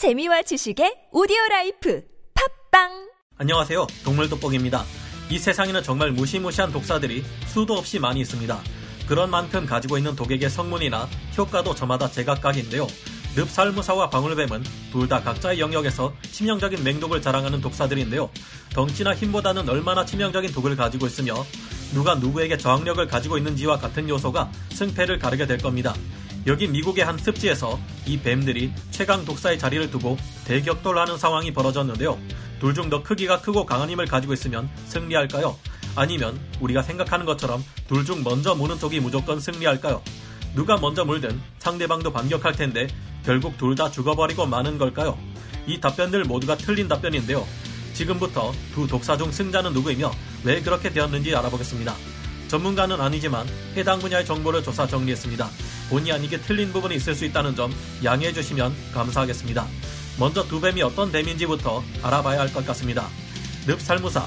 재미와 지식의 오디오 라이프 팟빵 안녕하세요. 동물 돋보기입니다. 이 세상에는 정말 무시무시한 독사들이 수도 없이 많이 있습니다. 그런 만큼 가지고 있는 독의 성분이나 효과도 저마다 제각각인데요. 늪살무사와 방울뱀은 둘 다 각자의 영역에서 치명적인 맹독을 자랑하는 독사들인데요. 덩치나 힘보다는 얼마나 치명적인 독을 가지고 있으며 누가 누구에게 저항력을 가지고 있는지와 같은 요소가 승패를 가르게 될 겁니다. 여기 미국의 한 습지에서 이 뱀들이 최강 독사의 자리를 두고 대격돌하는 상황이 벌어졌는데요. 둘 중 더 크기가 크고 강한 힘을 가지고 있으면 승리할까요? 아니면 우리가 생각하는 것처럼 둘 중 먼저 무는 쪽이 무조건 승리할까요? 누가 먼저 물든 상대방도 반격할 텐데 결국 둘 다 죽어버리고 마는 걸까요? 이 답변들 모두가 틀린 답변인데요. 지금부터 두 독사 중 승자는 누구이며 왜 그렇게 되었는지 알아보겠습니다. 전문가는 아니지만 해당 분야의 정보를 조사 정리했습니다. 본의 아니게 틀린 부분이 있을 수 있다는 점 양해해 주시면 감사하겠습니다. 먼저 두 뱀이 어떤 뱀인지부터 알아봐야 할 것 같습니다. 늪살무사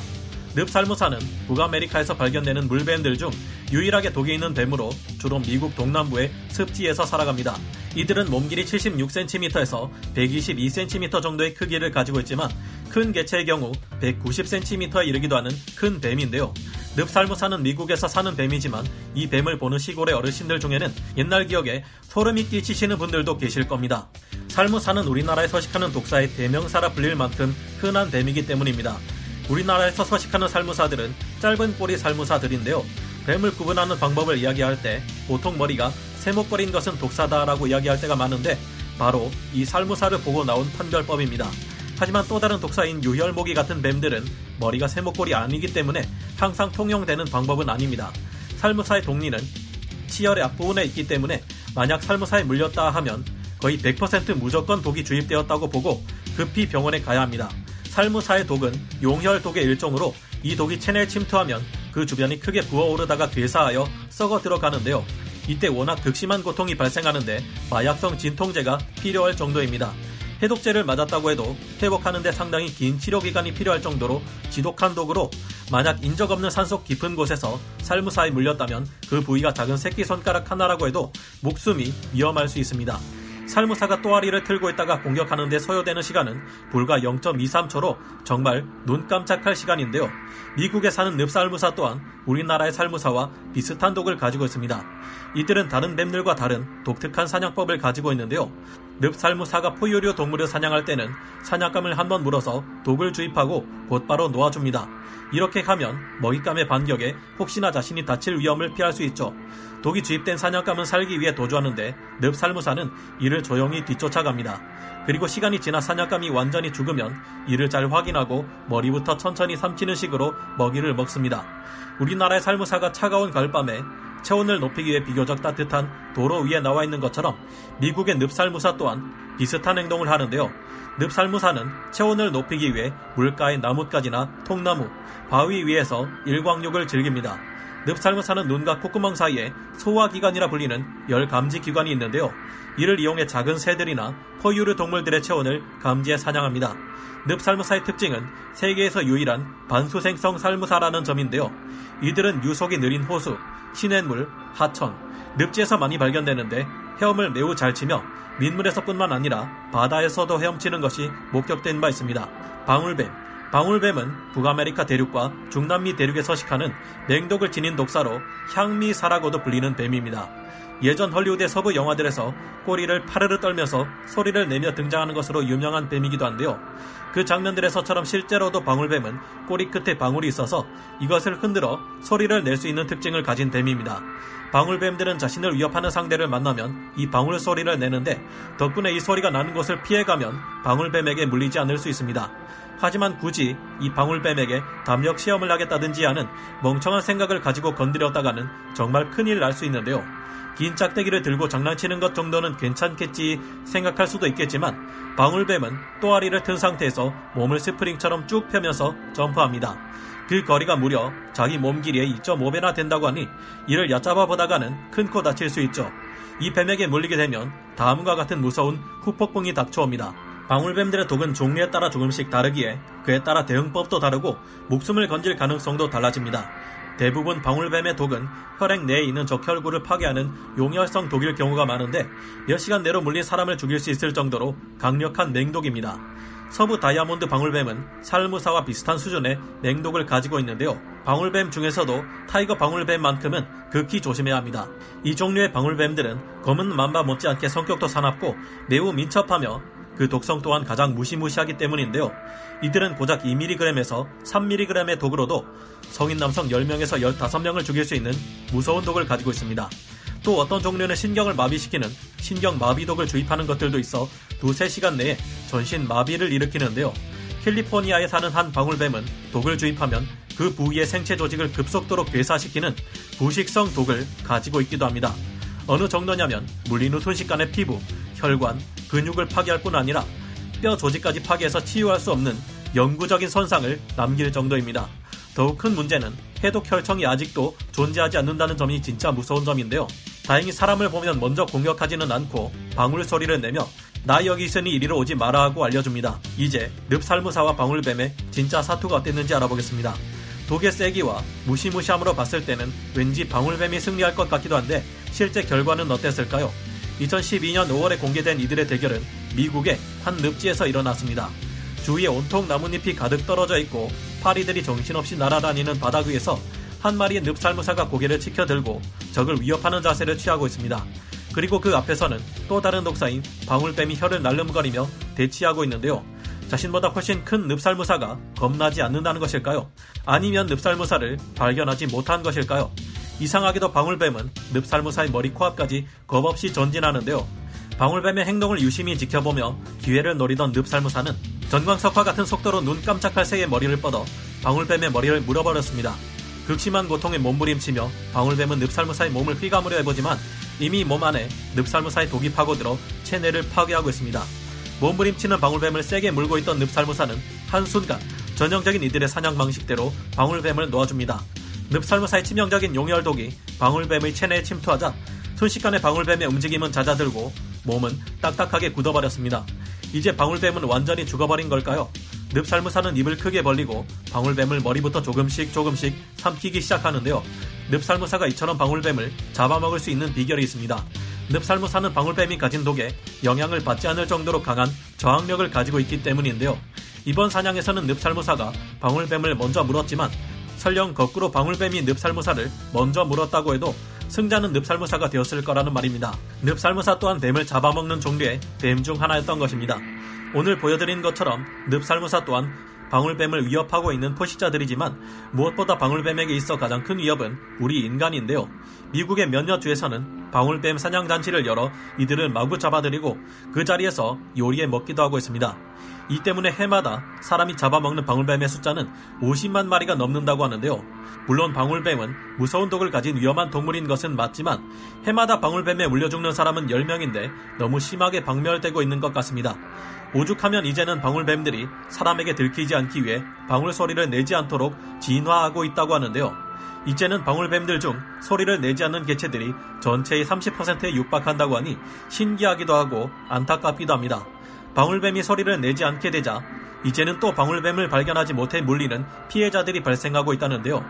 늪살무사는 북아메리카에서 발견되는 물뱀들 중 유일하게 독이 있는 뱀으로 주로 미국 동남부의 습지에서 살아갑니다. 이들은 몸길이 76cm에서 122cm 정도의 크기를 가지고 있지만 큰 개체의 경우 190cm에 이르기도 하는 큰 뱀인데요. 늪살무사는 미국에서 사는 뱀이지만 이 뱀을 보는 시골의 어르신들 중에는 옛날 기억에 소름이 끼치시는 분들도 계실 겁니다. 살무사는 우리나라에 서식하는 독사의 대명사라 불릴 만큼 흔한 뱀이기 때문입니다. 우리나라에서 서식하는 살무사들은 짧은 꼬리 살무사들인데요. 뱀을 구분하는 방법을 이야기할 때 보통 머리가 세목걸인 것은 독사다라고 이야기할 때가 많은데 바로 이 살무사를 보고 나온 판별법입니다. 하지만 또 다른 독사인 유혈모기 같은 뱀들은 머리가 세목골이 아니기 때문에 항상 통용되는 방법은 아닙니다. 살무사의 독리는 치열의 앞부분에 있기 때문에 만약 살무사에 물렸다 하면 거의 100% 무조건 독이 주입되었다고 보고 급히 병원에 가야 합니다. 살무사의 독은 용혈 독의 일종으로 이 독이 체내에 침투하면 그 주변이 크게 부어오르다가 괴사하여 썩어 들어가는데요. 이때 워낙 극심한 고통이 발생하는데 마약성 진통제가 필요할 정도입니다. 해독제를 맞았다고 해도 회복하는데 상당히 긴 치료 기간이 필요할 정도로 지독한 독으로 만약 인적 없는 산속 깊은 곳에서 살무사에 물렸다면 그 부위가 작은 새끼 손가락 하나라고 해도 목숨이 위험할 수 있습니다. 살무사가 또아리를 틀고 있다가 공격하는데 소요되는 시간은 불과 0.23초로 정말 눈 깜짝할 시간인데요. 미국에 사는 늪살무사 또한 우리나라의 살무사와 비슷한 독을 가지고 있습니다. 이들은 다른 뱀들과 다른 독특한 사냥법을 가지고 있는데요. 늪살무사가 포유류 동물을 사냥할 때는 사냥감을 한번 물어서 독을 주입하고 곧바로 놓아줍니다. 이렇게 하면 먹잇감의 반격에 혹시나 자신이 다칠 위험을 피할 수 있죠. 독이 주입된 사냥감은 살기 위해 도주하는데 늪살무사는 이를 조용히 뒤쫓아갑니다. 그리고 시간이 지나 사냥감이 완전히 죽으면 이를 잘 확인하고 머리부터 천천히 삼키는 식으로 먹이를 먹습니다. 우리나라의 살무사가 차가운 가을밤에 체온을 높이기 위해 비교적 따뜻한 도로 위에 나와 있는 것처럼 미국의 늪살무사 또한 비슷한 행동을 하는데요. 늪살무사는 체온을 높이기 위해 물가의 나뭇가지나 통나무, 바위 위에서 일광욕을 즐깁니다. 늪살무사는 눈과 콧구멍 사이에 소화기관이라 불리는 열 감지 기관이 있는데요. 이를 이용해 작은 새들이나 포유류 동물들의 체온을 감지해 사냥합니다. 늪살무사의 특징은 세계에서 유일한 반수생성 살무사라는 점인데요. 이들은 유속이 느린 호수, 시냇물, 하천, 늪지에서 많이 발견되는데 헤엄을 매우 잘 치며 민물에서뿐만 아니라 바다에서도 헤엄치는 것이 목격된 바 있습니다. 방울뱀, 방울뱀은 북아메리카 대륙과 중남미 대륙에 서식하는 맹독을 지닌 독사로 향미사라고도 불리는 뱀입니다. 예전 헐리우드의 서부 영화들에서 꼬리를 파르르 떨면서 소리를 내며 등장하는 것으로 유명한 뱀이기도 한데요. 그 장면들에서처럼 실제로도 방울뱀은 꼬리 끝에 방울이 있어서 이것을 흔들어 소리를 낼 수 있는 특징을 가진 뱀입니다. 방울뱀들은 자신을 위협하는 상대를 만나면 이 방울 소리를 내는데 덕분에 이 소리가 나는 곳을 피해가면 방울뱀에게 물리지 않을 수 있습니다. 하지만 굳이 이 방울뱀에게 담력 시험을 하겠다든지 하는 멍청한 생각을 가지고 건드렸다가는 정말 큰일 날 수 있는데요. 긴 짝대기를 들고 장난치는 것 정도는 괜찮겠지 생각할 수도 있겠지만 방울뱀은 또아리를 튼 상태에서 몸을 스프링처럼 쭉 펴면서 점프합니다. 그 거리가 무려 자기 몸 길이의 2.5배나 된다고 하니 이를 얕잡아 보다가는 큰 코 다칠 수 있죠. 이 뱀에게 물리게 되면 다음과 같은 무서운 후폭풍이 닥쳐옵니다. 방울뱀들의 독은 종류에 따라 조금씩 다르기에 그에 따라 대응법도 다르고 목숨을 건질 가능성도 달라집니다. 대부분 방울뱀의 독은 혈액 내에 있는 적혈구를 파괴하는 용혈성 독일 경우가 많은데 몇 시간 내로 물린 사람을 죽일 수 있을 정도로 강력한 맹독입니다. 서부 다이아몬드 방울뱀은 살무사와 비슷한 수준의 맹독을 가지고 있는데요. 방울뱀 중에서도 타이거 방울뱀만큼은 극히 조심해야 합니다. 이 종류의 방울뱀들은 검은 맘바 못지않게 성격도 사납고 매우 민첩하며 그 독성 또한 가장 무시무시하기 때문인데요. 이들은 고작 2mg에서 3mg의 독으로도 성인 남성 10명에서 15명을 죽일 수 있는 무서운 독을 가지고 있습니다. 또 어떤 종류는 신경을 마비시키는 신경 마비독을 주입하는 것들도 있어 두세 시간 내에 전신 마비를 일으키는데요. 캘리포니아에 사는 한 방울뱀은 독을 주입하면 그 부위의 생체 조직을 급속도로 괴사시키는 부식성 독을 가지고 있기도 합니다. 어느 정도냐면 물린 후 순식간에 피부, 혈관, 근육을 파괴할 뿐 아니라 뼈 조직까지 파괴해서 치유할 수 없는 영구적인 손상을 남길 정도입니다. 더욱 큰 문제는 해독 혈청이 아직도 존재하지 않는다는 점이 진짜 무서운 점인데요. 다행히 사람을 보면 먼저 공격하지는 않고 방울 소리를 내며 나 여기 있으니 이리로 오지 마라 하고 알려줍니다. 이제 늪살무사와 방울뱀의 진짜 사투가 어땠는지 알아보겠습니다. 독의 세기와 무시무시함으로 봤을 때는 왠지 방울뱀이 승리할 것 같기도 한데 실제 결과는 어땠을까요? 2012년 5월에 공개된 이들의 대결은 미국의 한 늪지에서 일어났습니다. 주위에 온통 나뭇잎이 가득 떨어져 있고 파리들이 정신없이 날아다니는 바닥 위에서 한 마리의 늪살무사가 고개를 치켜들고 적을 위협하는 자세를 취하고 있습니다. 그리고 그 앞에서는 또 다른 독사인 방울뱀이 혀를 날름거리며 대치하고 있는데요. 자신보다 훨씬 큰 늪살무사가 겁나지 않는다는 것일까요? 아니면 늪살무사를 발견하지 못한 것일까요? 이상하게도 방울뱀은 늪살무사의 머리 코앞까지 겁없이 전진하는데요. 방울뱀의 행동을 유심히 지켜보며 기회를 노리던 늪살무사는 전광석화 같은 속도로 눈 깜짝할 새의 머리를 뻗어 방울뱀의 머리를 물어버렸습니다. 극심한 고통에 몸부림치며 방울뱀은 늪살무사의 몸을 휘감으려 해보지만 이미 몸 안에 늪살무사의 독이 파고들어 체내를 파괴하고 있습니다. 몸부림치는 방울뱀을 세게 물고 있던 늪살무사는 한순간 전형적인 이들의 사냥 방식대로 방울뱀을 놓아줍니다. 늪살무사의 치명적인 용혈독이 방울뱀의 체내에 침투하자 순식간에 방울뱀의 움직임은 잦아들고 몸은 딱딱하게 굳어버렸습니다. 이제 방울뱀은 완전히 죽어버린 걸까요? 늪살무사는 입을 크게 벌리고 방울뱀을 머리부터 조금씩 조금씩 삼키기 시작하는데요. 늪살무사가 이처럼 방울뱀을 잡아먹을 수 있는 비결이 있습니다. 늪살무사는 방울뱀이 가진 독에 영향을 받지 않을 정도로 강한 저항력을 가지고 있기 때문인데요. 이번 사냥에서는 늪살무사가 방울뱀을 먼저 물었지만 설령 거꾸로 방울뱀이 늪살무사를 먼저 물었다고 해도 승자는 늪살무사가 되었을 거라는 말입니다. 늪살무사 또한 뱀을 잡아먹는 종류의 뱀 중 하나였던 것입니다. 오늘 보여드린 것처럼 늪살무사 또한 방울뱀을 위협하고 있는 포식자들이지만 무엇보다 방울뱀에게 있어 가장 큰 위협은 우리 인간인데요. 미국의 몇몇 주에서는 방울뱀 사냥 잔치를 열어 이들을 마구 잡아들이고 그 자리에서 요리해 먹기도 하고 있습니다. 이 때문에 해마다 사람이 잡아먹는 방울뱀의 숫자는 50만 마리가 넘는다고 하는데요. 물론 방울뱀은 무서운 독을 가진 위험한 동물인 것은 맞지만 해마다 방울뱀에 물려 죽는 사람은 10명인데 너무 심하게 박멸되고 있는 것 같습니다. 오죽하면 이제는 방울뱀들이 사람에게 들키지 않기 위해 방울 소리를 내지 않도록 진화하고 있다고 하는데요. 이제는 방울뱀들 중 소리를 내지 않는 개체들이 전체의 30%에 육박한다고 하니 신기하기도 하고 안타깝기도 합니다. 방울뱀이 소리를 내지 않게 되자 이제는 또 방울뱀을 발견하지 못해 물리는 피해자들이 발생하고 있다는데요.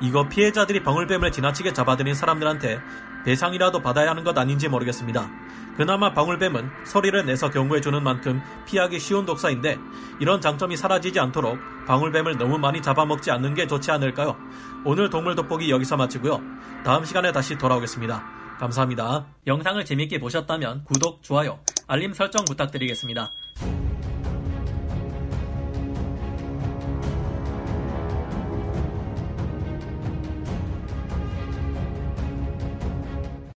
이거 피해자들이 방울뱀을 지나치게 잡아들인 사람들한테 배상이라도 받아야 하는 것 아닌지 모르겠습니다. 그나마 방울뱀은 소리를 내서 경고해주는 만큼 피하기 쉬운 독사인데 이런 장점이 사라지지 않도록 방울뱀을 너무 많이 잡아먹지 않는 게 좋지 않을까요? 오늘 동물 돋보기 여기서 마치고요. 다음 시간에 다시 돌아오겠습니다. 감사합니다. 영상을 재밌게 보셨다면 구독, 좋아요, 알림 설정 부탁드리겠습니다.